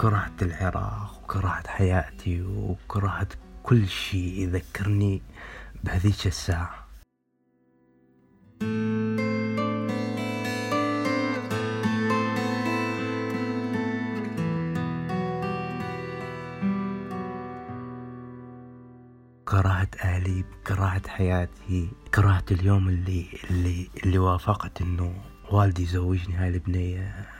كرهت العراق وكرهت حياتي وكرهت كل شيء يذكرني بهذيك الساعة. كرهت أهلي كرهت حياتي كرهت اليوم اللي اللي اللي وافقت إنه والدي يزوجني هاي البنية.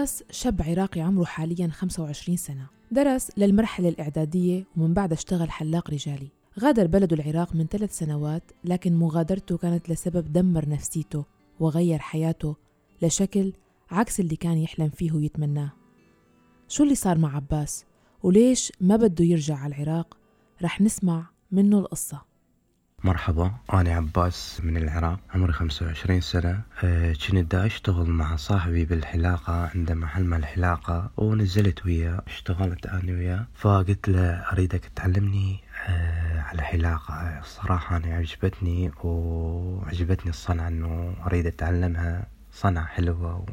عباس شاب عراقي عمره حاليا 25 سنة. درس للمرحلة الإعدادية ومن بعدها اشتغل حلاق رجالي. غادر بلده العراق من ثلاث سنوات لكن مغادرته كانت لسبب دمر نفسيته وغير حياته لشكل عكس اللي كان يحلم فيه ويتمناه. شو اللي صار مع عباس؟ وليش ما بده يرجع على العراق؟ رح نسمع منه القصة. مرحبا أنا عباس من العراق عمري 25 سنة. أه، كنت دا أشتغل مع صاحبي بالحلاقة عنده محل مال الحلاقة ونزلت وياه اشتغلت أنا وياه. فقلت له أريدك تعلمني أه على حلاقة صراحة أنا عجبتني وعجبتني الصنعة أنه أريد أتعلمها. صنعة حلوة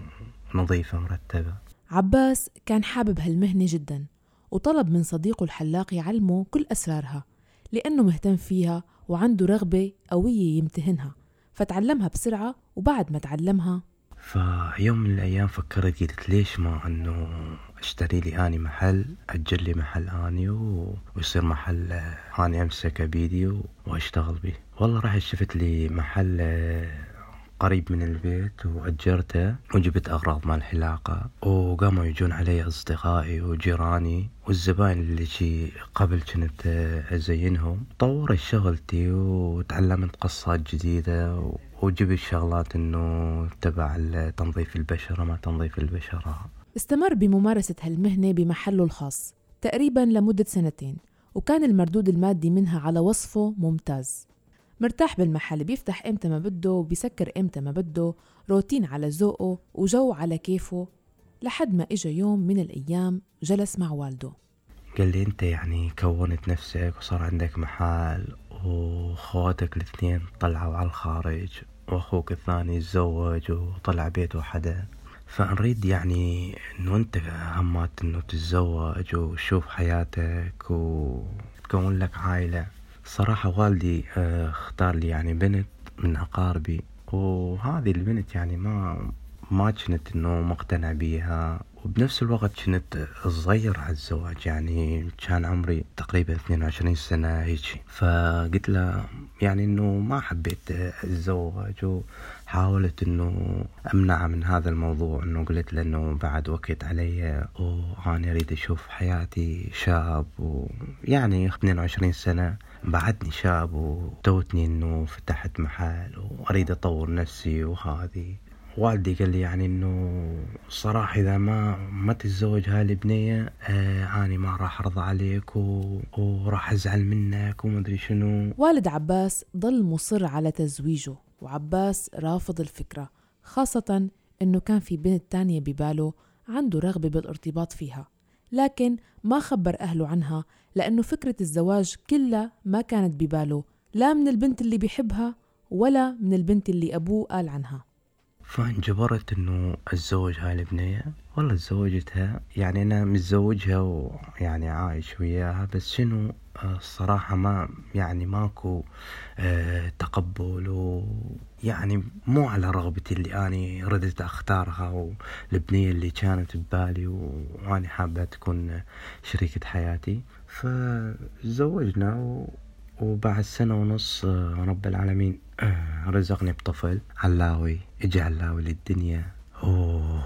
ونظيفة مرتبة. عباس كان حابب هالمهنة جدا وطلب من صديقه الحلاق يعلمه كل أسرارها. لأنه مهتم فيها وعنده رغبة قوية يمتهنها فتعلمها بسرعة وبعد ما تعلمها. فيوم من الأيام فكرت قلت ليش ما أنه أشتري لي آني محل أجر لي محل آني و... ويصير محل آني أمسكه بيدي وأشتغل به. والله رحت شفت لي محل قريب من البيت وأجرته وجبت أغراض مال الحلاقة وقاموا يجون علي أصدقائي وجيراني والزباين اللي شي قبل كنت أزينهم. طورت شغلتي وتعلمت قصات جديدة وجبت شغلات إنه تبع تنظيف البشرة ما تنظيف البشرة. استمر بممارسة هالمهنة بمحله الخاص تقريبا لمدة سنتين وكان المردود المادي منها على وصفه ممتاز. مرتاح بالمحل بيفتح إمتى ما بده وبيسكر إمتى ما بده روتين على ذوقه وجو على كيفه لحد ما اجى يوم من الأيام جلس مع والده. قال لي أنت يعني كونت نفسك وصار عندك محل وخواتك الاثنين طلعوا على الخارج وأخوك الثاني تزوج وطلع بيته حدا. فنريد يعني إنه أنت همات إنه تتزوج وتشوف حياتك وتكون لك عائلة. صراحة والدي آه، اختار لي يعني بنت من أقاربي وهذه البنت يعني ما ما كنت إنه مقتنع بيها وبنفس الوقت كنت صغير على الزواج يعني كان عمري تقريبا 22 سنة هيك. فقلت له يعني إنه ما حبيت اتزوج وحاولت إنه أمنعه من هذا الموضوع إنه قلت له إنه بعد وقت علي وأنا أريد أشوف حياتي شاب ويعني 22 سنة بعدني شاب وتوتني إنه فتحت محل وأريد أطور نفسي وهذه. والدي قال لي يعني إنه صراحة إذا ما ما تتزوج هاي البنية آه اني ما راح أرضى عليك و... وراح أزعل منك وما أدري شنو. والد عباس ضل مصر على تزويجه وعباس رافض الفكرة خاصة إنه كان في بنت تانية بباله عنده رغبة بالارتباط فيها لكن ما خبر أهله عنها لأنه فكرة الزواج كلها ما كانت بباله لا من البنت اللي بيحبها ولا من البنت اللي أبوه قال عنها. فانجبرت إنه اتزوج هاي البنية؟ والله تزوجتها يعني أنا متزوجها ويعني عايش وياها بس شنو؟ الصراحة ما يعني ماكو أه تقبل ويعني مو على رغبتي اللي أني ردت أختارها والبنية اللي كانت ببالي واني حابة تكون شريكة حياتي. فتزوجنا و وبعد سنة ونص آه، رب العالمين آه، رزقني بطفل. علاوي اجى علاوي للدنيا. أوه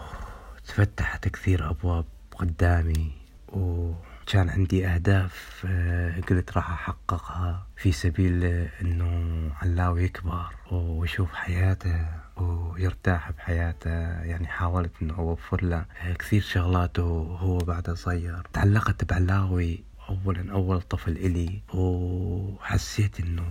تفتحت كثير أبواب قدامي. وكان عندي أهداف آه، قلت راح أحققها. في سبيل إنه علاوي يكبر ويشوف حياته ويرتاح بحياته. يعني حاولت إنه أوفر له كثير شغلات وهو بعد صغير. تعلقت بعلاوي اولا أول طفل إلي وحسيت إنه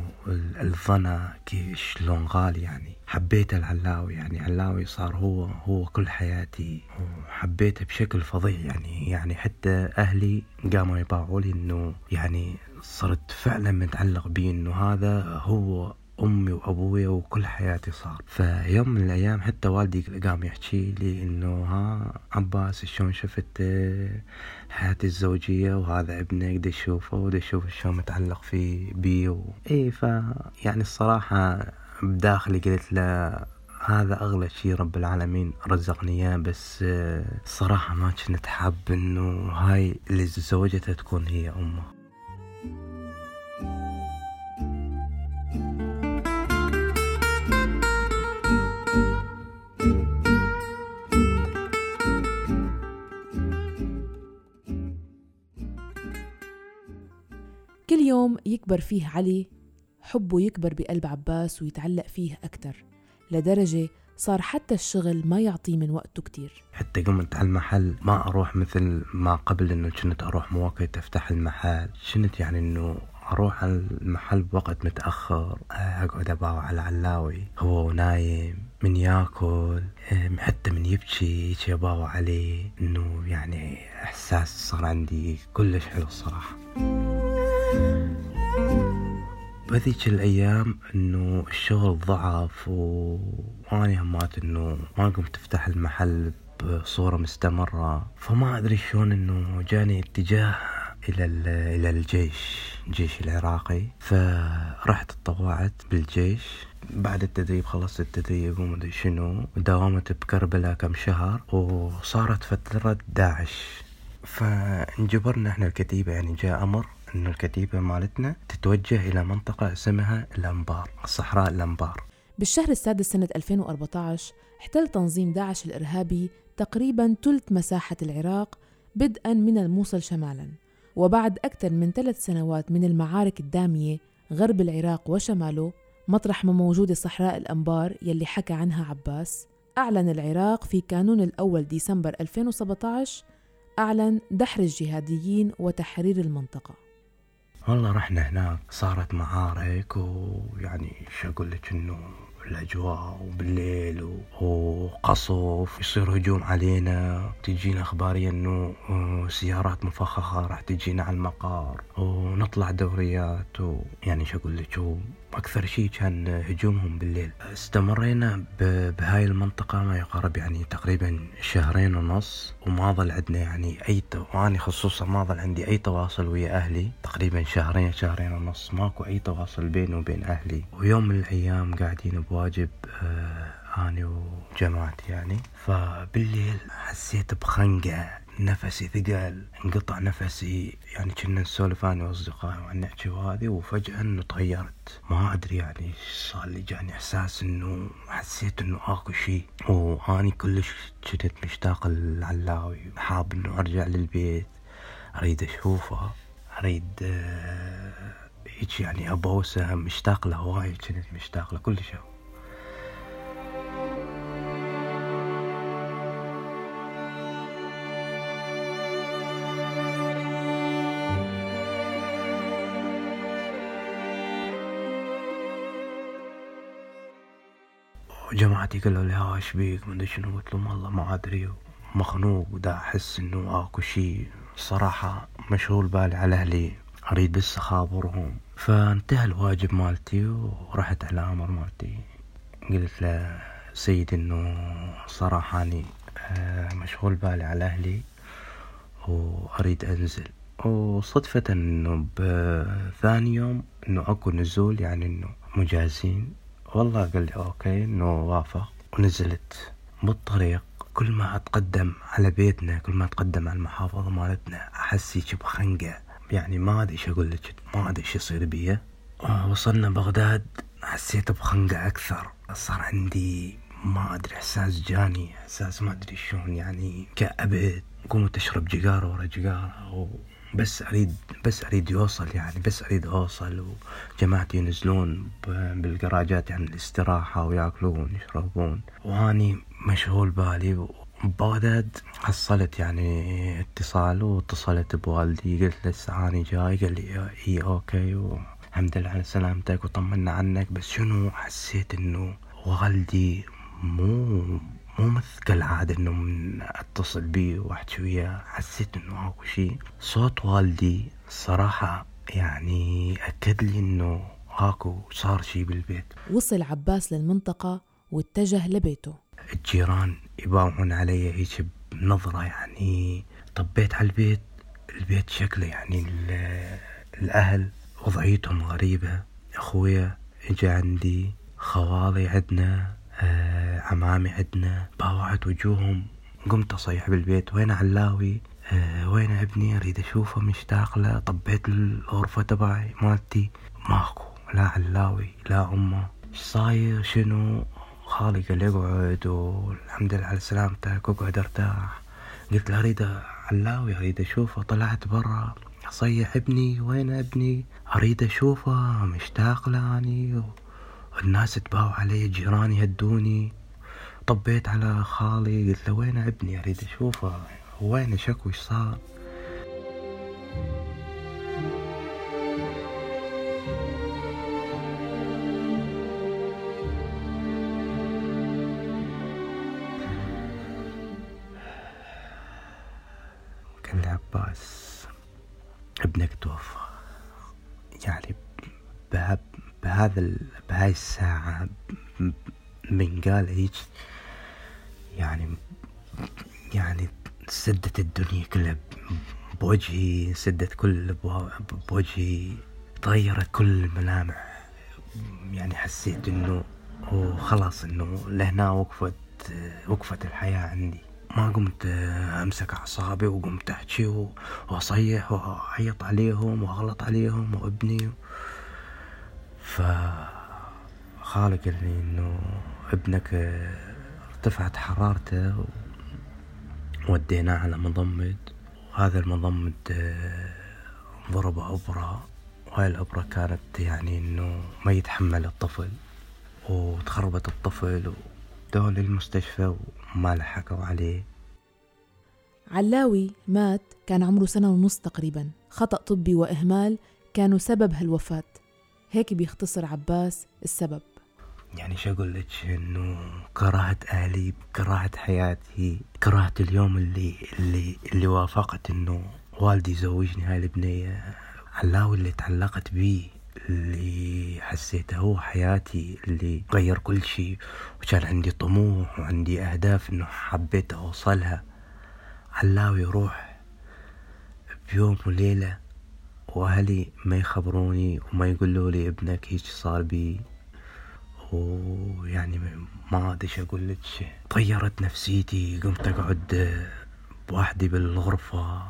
الظنا كيف شلون غالي يعني. حبيت العلاوي يعني علاوي صار هو هو كل حياتي وحبيته بشكل فظيع يعني. يعني حتى أهلي قاموا يباعوا لي إنه يعني صرت فعلا متعلق بيه إنه هذا هو أمي وابوي وكل حياتي صار. فيوم من الأيام حتى والدي قام يحكي لي إنه ها عباس شلون شفت حياتي الزوجية وهذا ابنك دي تشوفه ودي تشوف شلون متعلق في بي و... إي ف يعني الصراحة بداخلي قلت له هذا أغلى شيء رب العالمين رزقني إياه بس الصراحة ما كنت حاب إنه هاي اللي تكون هي أمه. يكبر فيه علي حبه يكبر بقلب عباس ويتعلق فيه أكتر لدرجة صار حتى الشغل ما يعطيه من وقته كتير. حتى قمت على المحل ما أروح مثل ما قبل إنه كنت أروح مواقيت أفتح المحل. كنت يعني إنه أروح على المحل بوقت متأخر أقعد أباوع على علاوي هو نايم من ياكل حتى من يبكي يجي أباوع عليه. إنه يعني إحساس صار عندي كلش حلو الصراحة. بهذيك الأيام إنه الشغل ضعف واني همات إنه ما قمت أفتح المحل بصورة مستمرة فما أدري شلون إنه جاني اتجاه إلى إلى الجيش الجيش العراقي. فرحت تطوعت بالجيش. بعد التدريب خلصت التدريب ومدري شنو. داومت بكربلاء كم شهر وصارت فترة داعش. فانجبرنا إحنا الكتيبة يعني جاء أمر. أن الكتيبة مالتنا تتوجه إلى منطقة اسمها الأنبار صحراء الأنبار بالشهر السادس سنة 2014 احتل تنظيم داعش الإرهابي تقريبا ثلث مساحة العراق بدءا من الموصل شمالا وبعد أكثر من ثلاث سنوات من المعارك الدامية غرب العراق وشماله مطرح ما موجودة صحراء الأنبار يلي حكى عنها عباس. أعلن العراق في كانون الأول ديسمبر 2017 أعلن دحر الجهاديين وتحرير المنطقة. والله رحنا هناك صارت معارك ويعني شو أقول لك إنه الأجواء وبالليل وقصف يصير هجوم علينا. تجينا أخبارية إنه آه، سيارات مفخخة راح تجينا على المقار ونطلع دوريات ويعني شو أقول لك أكثر شيء كان هجومهم بالليل. استمرينا بهاي المنطقة ما يقارب يعني تقريبا شهرين ونص وما ظل عندنا يعني أي وأنا خصوصا ما ظل عندي أي تواصل ويا أهلي. تقريبا شهرين شهرين ونص ماكو أي تواصل بيني وبين أهلي. ويوم من الأيام قاعدين بواجب آه أنا وجماعتي يعني. فبالليل حسيت بخنقة. نفسي ثقل انقطع نفسي. يعني كنا نسولف أنا وأصدقائي وعن نحكي وهذه وفجأة إنه تغيرت. ما أدري يعني صار لي جاني إحساس إنه حسيت إنه أكو شيء. وأني كلش كنت مشتاق للعلاوي حاب إنه أرجع للبيت. أريد أشوفه أريد هيك آه، يعني ابوسه مشتاق له وايد كنت مشتاق له كل شيء جماعتي قالوا لي ها إيش بيك؟ ما أدري شنو. قلت لهم والله ما أدري مخنوق ودا أحس إنه أكو شيء. صراحة مشغول بالي على أهلي أريد بس أخابرهم. فانتهى الواجب مالتي ورحت على أمر مالتي. قلت له سيد إنه صراحة أني آه، مشغول بالي على أهلي وأريد أنزل. وصدفة إنه بثاني يوم إنه أكو نزول يعني إنه مجازين. والله قال لي أوكي إنه وافق. ونزلت بالطريق. كل ما أتقدم على بيتنا كل ما أتقدم على المحافظة مالتنا أحس هيك بخنقة يعني ما أدري إيش أقول لك ما أدري إيش يصير بيا. وصلنا بغداد حسيت بخنقة أكثر. صار عندي ما أدري إحساس جاني إحساس ما أدري شلون. يعني كأبد قمت أشرب جيجارة ورا جيجارة بس اريد بس اريد يوصل يعني بس اريد أوصل وجماعتي ينزلون بالجراجات يعني الاستراحة ويأكلون يشربون وأني مشغول بالي بغداد حصلت يعني اتصال واتصلت بوالدي قلت له هسه اني جاي؟ قال لي اي okay. والحمد لله على سلامتك وطمنا عنك. بس شنو حسيت إنه والدي مو مو مثل كالعادة إنه من أتصل بيه وأحكي وياه. حسيت إنه اكو شي. صوت والدي صراحة يعني أكد لي إنه هاكو صار شي بالبيت. وصل عباس للمنطقة واتجه لبيته. الجيران يباوعون علي هيك بنظرة يعني طبيت على البيت. البيت شكله يعني الأهل وضعيتهم غريبة. أخويا إجا عندي خوالي عندنا. آه عمامي عندنا باوعت وجوههم. قمت أصيح بالبيت وين علاوي؟ آه وين ابني؟ أريد أشوفه مشتاق له طبيت الغرفة تبعي مالتي؟ ماكو لا علاوي لا أمه. صاير؟ شنو؟ خالي قال لي اقعد والحمد لله على سلامتك اقعد أرتاح. قلت له أريد علاوي أريد أشوفه. طلعت برا أصيح ابني وين ابني؟ أريد أشوفه مشتاق لاني والناس تباوع علي جيراني هدوني طبيت على خالي قلت له وين ابني؟ أريد أشوفه. وين شكو؟ إيش صار؟ عباس ابنك توفى. يعني بهذا بهاي الساعة من قال هيك يعني يعني سدت الدنيا كلها بوجهي سدت كل بوجهي تغيرت كل الملامح. يعني حسيت إنه خلاص إنه لهنا وقفت وقفت الحياة عندي. ما قمت أمسك أعصابي وقمت أحكي وأصيح وأعيط عليهم وأغلط عليهم وأبني ف خالق قال لي إنه ابنك ارتفعت حرارته وديناه على مضمد وهذا المضمد ضرب أبرة وهاي الأبرة كانت يعني إنه ما يتحمل الطفل وتخربت الطفل ودوه للمستشفى وما لحقوا عليه. علاوي مات كان عمره سنة ونص تقريبا خطأ طبي وإهمال كانوا سبب هالوفاة. هيك بيختصر عباس السبب. يعني شو أقول لك إنه كرهت أهلي كرهت حياتي كرهت اليوم اللي اللي اللي وافقت إنه والدي يزوجني هاي البنية. علاوي اللي تعلقت بيه اللي حسيته هو حياتي اللي غير كل شيء وكان عندي طموح وعندي أهداف إنه حبيت أوصلها. علاوي يروح بيوم وليلة وأهلي ما يخبروني وما يقولوا لي ابنك هيك صار بي ويعني ما ادري إيش أقول لك طيرت نفسيتي قمت أقعد بوحدي بالغرفة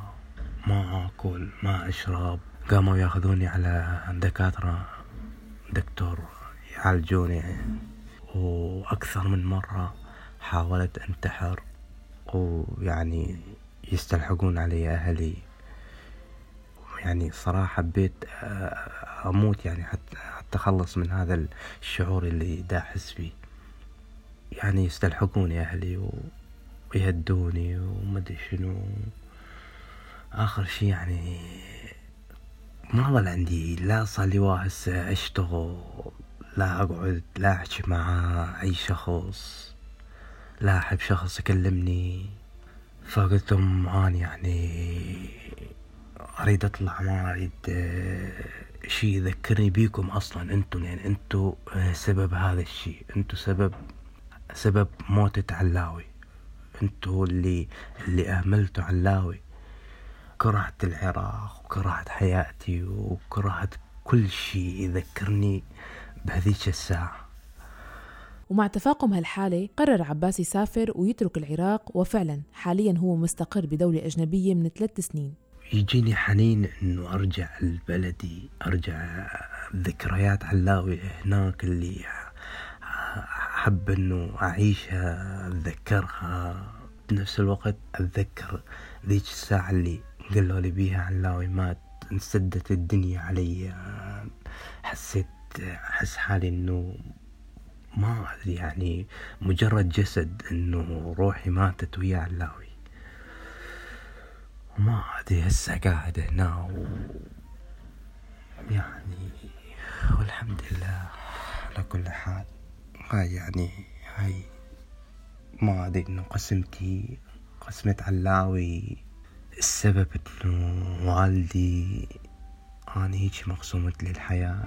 ما أكل ما أشرب. قاموا ياخذوني على دكاترة دكتور يعالجوني. وأكثر من مرة حاولت أنتحر ويعني يستلحقون علي أهلي. يعني صراحة حبيت أموت يعني حتى التخلص من هذا الشعور اللي دا أحس فيه. يعني يستلحقوني أهلي ويهدوني ومدري شنو. آخر شي يعني ما ظل عندي لا صار لي هسه أشتغل لا أقعد لا أحكي مع أي شخص لا أحب شخص يكلمني. فقلت لهم أنا يعني أريد أطلع ما أريد شيء يذكرني بيكم أصلا أنتم يعني أنتم آه، سبب هذا الشيء. أنتم سبب سبب موتة علاوي. أنتم اللي اللي أهملتوا علاوي. كرهت العراق وكرهت حياتي وكرهت كل شيء يذكرني بهذيك الساعة. ومع تفاقم هالحالة قرر عباس يسافر ويترك العراق وفعلا حاليا هو مستقر بدولة أجنبية من ثلاث سنين. يجيني حنين إنه أرجع لبلدي أرجع ذكريات علاوي هناك اللي أحب إنه أعيشها أتذكرها. بنفس الوقت أتذكر ذيك الساعة اللي قالوا لي بيها علاوي مات انسدت الدنيا علي. حسيت أحس حالي إنه ما يعني مجرد جسد إنه روحي ماتت ويا علاوي. وما ادري هسه قاعد هنا و يعني والحمد لله على كل حال. هاي يعني هاي ما ادري إنه قسمتي قسمة علاوي. السبب إنه والدي أنا هيجي مقسومة للحياة.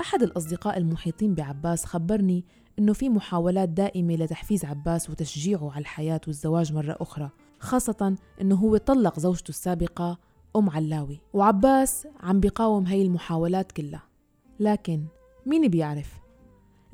أحد الأصدقاء المحيطين بعباس خبرني إنه في محاولات دائمة لتحفيز عباس وتشجيعه على الحياة والزواج مرة أخرى خاصة إنه هو طلق زوجته السابقة أم علاوي وعباس عم بيقاوم هاي المحاولات كلها. لكن مين بيعرف؟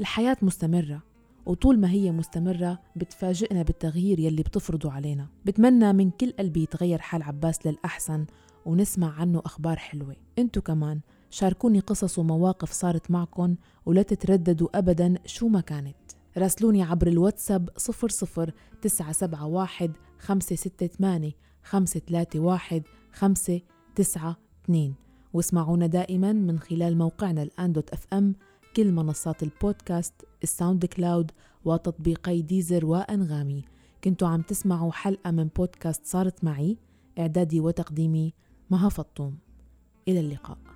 الحياة مستمرة وطول ما هي مستمرة بتفاجئنا بالتغيير يلي بتفرضه علينا. بتمنى من كل قلبي يتغير حال عباس للأحسن ونسمع عنه أخبار حلوة. إنتو كمان شاركوني قصص ومواقف صارت معكم ولا تترددوا أبدا شو ما كانت. راسلوني عبر الواتساب 00 971 568 531 592 واسمعونا دائما من خلال موقعنا الآن dot FM كل منصات البودكاست ال SoundCloud وتطبيقي Deezer وأنغامي. كنتوا عم تسمعوا حلقة من بودكاست صارت معي. إعدادي وتقديمي مها فطوم. إلى اللقاء.